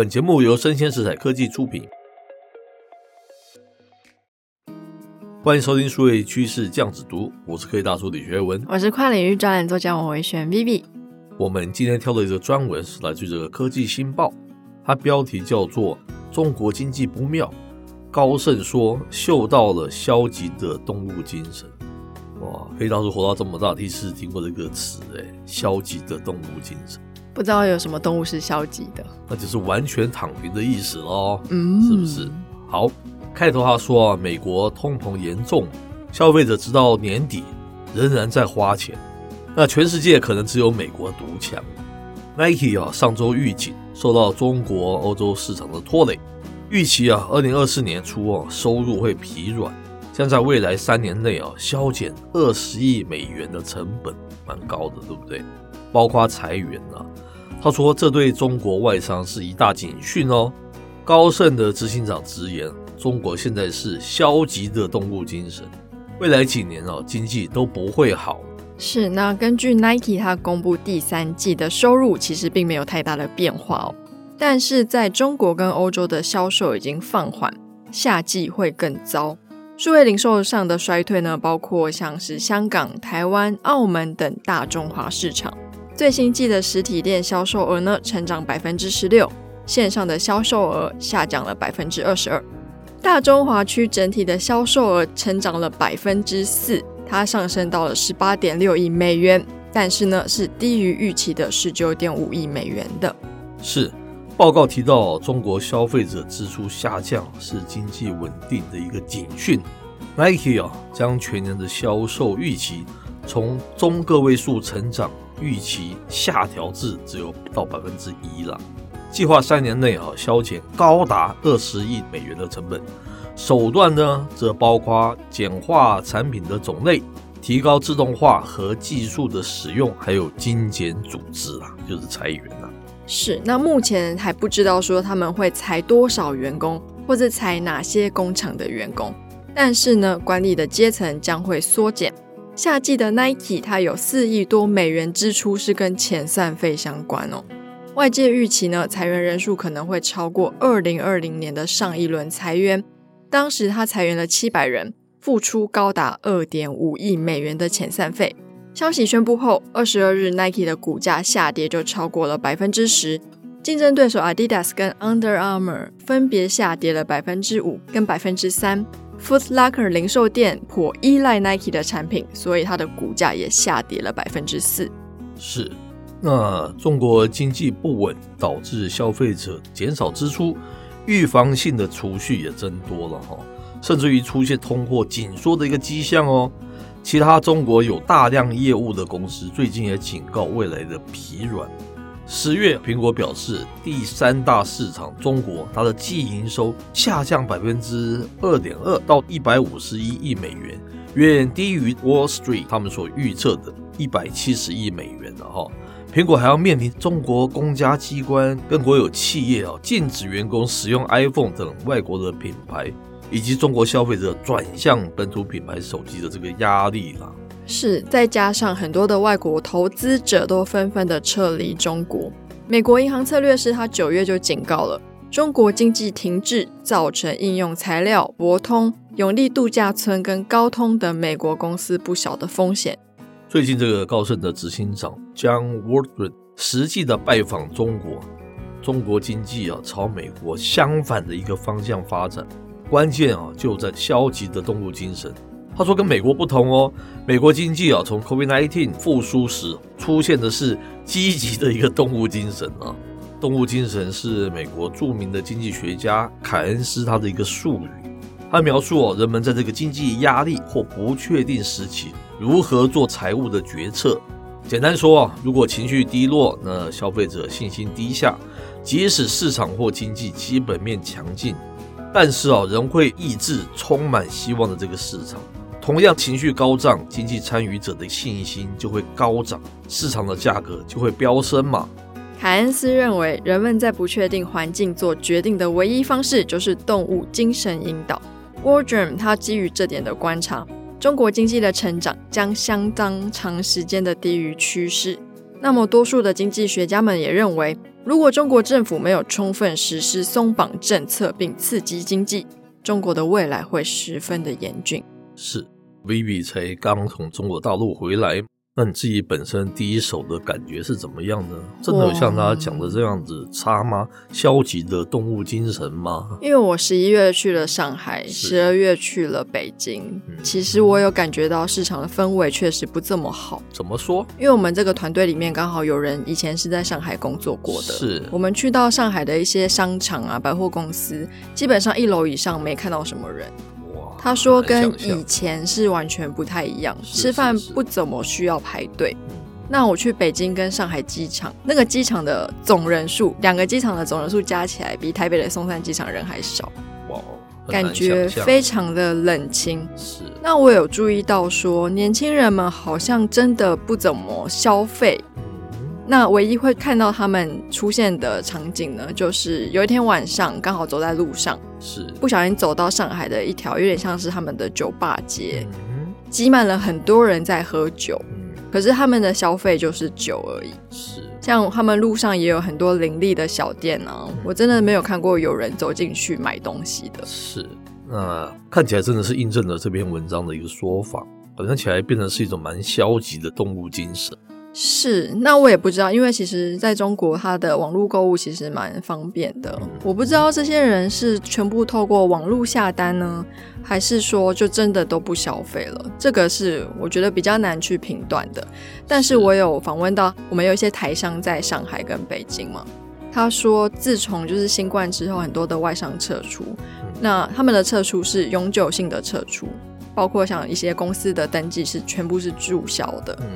本节目由生鲜食材科技出品，欢迎收听数位趋势酱子读，我是科技大叔李学文，我是跨领域专栏作家王维轩 Vivi。我们今天挑的一个专文是来自这个科技新报，它标题叫做“中国经济不妙”，高盛说嗅到了消极的动物精神。哇，科技大叔活到这么大，第一次听过这个词，哎，消极的动物精神。不知道有什么动物是消极的，那就是完全躺平的意思喽，嗯，是不是？好，开头他说啊，美国通膨严重，消费者直到年底仍然在花钱，那全世界可能只有美国独强。Nike 啊，上周预警受到中国、欧洲市场的拖累，预期啊，二零二四年初啊，收入会疲软，将在未来三年内啊，削减二十亿美元的成本，蛮高的，对不对？包括裁员啊，他说这对中国外商是一大警讯哦。高盛的执行长直言，中国现在是消极的动物精神，未来几年哦经济都不会好。是，那根据 Nike 它公布第三季的收入其实并没有太大的变化哦，但是在中国跟欧洲的销售已经放缓，夏季会更糟。数位零售上的衰退呢，包括像是香港、台湾、澳门等大中华市场。最新季的实体店销售额呢，成长百分之十六，线上的销售额下降了百分之二十二。大中华区整体的销售额成长了百分之四，它上升到了十八点六亿美元，但是呢，是低于预期的十九点五亿美元的。是，报告提到中国消费者支出下降是经济稳定的一个警讯。Nike 啊，将全年的销售预期从中个位数成长。预期下调至只有不到百分之一了。计划三年内啊，削减高达二十亿美元的成本，手段呢，则包括简化产品的种类、提高自动化和技术的使用，还有精简组织啊，就是裁员啊。是，那目前还不知道说他们会裁多少员工，或者裁哪些工厂的员工，但是呢，管理的阶层将会缩减。夏季的 Nike，它有四亿多美元支出是跟遣散费相关哦。外界预期呢，裁员人数可能会超过二零二零年的上一轮裁员，当时他裁员了七百人，付出高达二点五亿美元的遣散费。消息宣布后，二十二日 Nike 的股价下跌就超过了百分之十，竞争对手 Adidas 跟 Under Armour 分别下跌了百分之五跟百分之三。Foot Locker 零售店颇依赖 Nike 的产品，所以它的股价也下跌了百分之四。是，那中国经济不稳导致消费者减少支出，预防性的储蓄也增多了哈，甚至于出现通货紧缩的一个迹象哦。其他中国有大量业务的公司最近也警告未来的疲软。十月，苹果表示，第三大市场中国，它的季营收下降百分之二点二，到一百五十一亿美元，远低于 Wall Street 他们所预测的一百七十亿美元的哈。苹果还要面临中国公家机关跟国有企业啊禁止员工使用 iPhone 等外国的品牌，以及中国消费者转向本土品牌手机的这个压力了。是，再加上很多的外国投资者都纷纷的撤离中国。美国银行策略师他九月就警告了，中国经济停滞造成应用材料、博通、永利度假村跟高通等美国公司不小的风险。最近这个高盛的执行长 John Waldron 实际的拜访中国，中国经济啊朝美国相反的一个方向发展，关键啊就在消极的动物精神。他说：“跟美国不同哦，美国经济啊，从 COVID-19 复苏时出现的是积极的一个动物精神啊。动物精神是美国著名的经济学家凯恩斯他的一个术语。他描述哦，人们在这个经济压力或不确定时期如何做财务的决策，简单说啊，如果情绪低落，那消费者信心低下，即使市场或经济基本面强劲，但是啊，仍会抑制充满希望的这个市场。同样情绪高涨，经济参与者的信心就会高涨，市场的价格就会飙升嘛。凯恩斯认为，人们在不确定环境做决定的唯一方式就是动物精神引导。Waldron 他基于这点的观察。中国经济的成长将相当长时间的低于趋势。那么，多数的经济学家们也认为，如果中国政府没有充分实施松绑政策并刺激经济，中国的未来会十分的严峻。是，Vivi 才刚从中国大陆回来。那你自己本身第一手的感觉是怎么样呢？真的有像他讲的这样子差吗？消极的动物精神吗？因为我十一月去了上海，十二月去了北京，嗯，其实我有感觉到市场的氛围确实不这么好。怎么说？因为我们这个团队里面刚好有人以前是在上海工作过的，是我们去到上海的一些商场啊、百货公司，基本上一楼以上没看到什么人。他说跟以前是完全不太一样，吃饭不怎么需要排队。那我去北京跟上海机场，那个机场的总人数，两个机场的总人数加起来比台北的松山机场人还少。哇，感觉非常的冷清。是。那我有注意到说，年轻人们好像真的不怎么消费。那唯一会看到他们出现的场景呢，就是有一天晚上刚好走在路上，是不小心走到上海的一条有点像是他们的酒吧街，挤满了很多人在喝酒，可是他们的消费就是酒而已。是，像他们路上也有很多林立的小店啊，我真的没有看过有人走进去买东西的。是，那看起来真的是印证了这篇文章的一个说法，好像起来变成是一种蛮消极的动物精神。是，那我也不知道，因为其实在中国，它的网络购物其实蛮方便的。我不知道这些人是全部透过网络下单呢，还是说就真的都不消费了？这个是我觉得比较难去评断的。但是我有访问到，我们有一些台商在上海跟北京嘛，他说自从就是新冠之后，很多的外商撤出，那他们的撤出是永久性的撤出。包括像一些公司的登记是全部是注销的，嗯，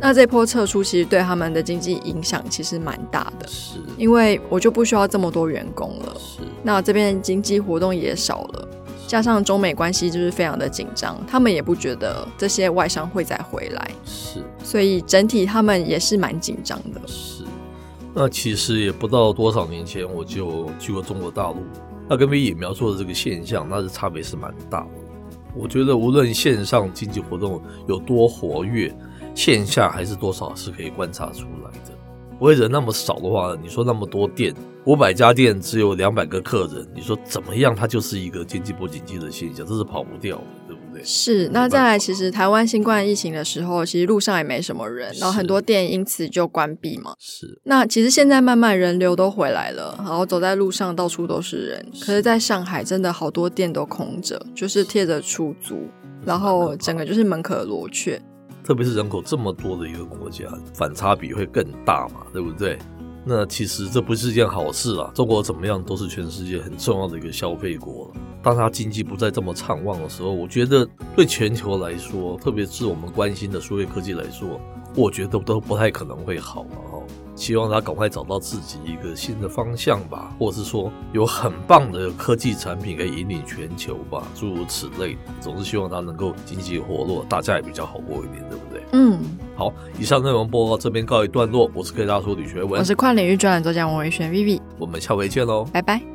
那这波撤出其实对他们的经济影响其实蛮大的，是，因为我就不需要这么多员工了，是，那这边经济活动也少了，加上中美关系就是非常的紧张，他们也不觉得这些外商会再回来，是，所以整体他们也是蛮紧张的，是，那其实也不到多少年前我就去过中国大陆，那跟 V 也描述的这个现象，那是差别是蛮大的。我觉得无论线上经济活动有多活跃，线下还是多少是可以观察出来的。不会人那么少的话，你说那么多店，五百家店只有两百个客人，你说怎么样？它就是一个经济不景气的现象，这是跑不掉，不对？是。那再来，其实台湾新冠疫情的时候，其实路上也没什么人，然后很多店因此就关闭嘛。是。那其实现在慢慢人流都回来了，然后走在路上到处都是人。可是在上海，真的好多店都空着，就是贴着出租，然后整个就是门可罗雀。特别是人口这么多的一个国家，反差比会更大嘛，对不对？那其实这不是一件好事啊！中国怎么样都是全世界很重要的一个消费国。当它经济不再这么畅旺的时候，我觉得对全球来说，特别是我们关心的数位科技来说，我觉得都不太可能会好了哈。希望他赶快找到自己一个新的方向吧，或者是说有很棒的科技产品可以引领全球吧，诸如此类。总是希望他能够经济活络，大家也比较好过一点，对不对？嗯。好，以上内容播到这边告一段落。我是 K 大叔李学文，我是跨领域专栏作家王维轩 Vivi，我们下回见喽，拜拜。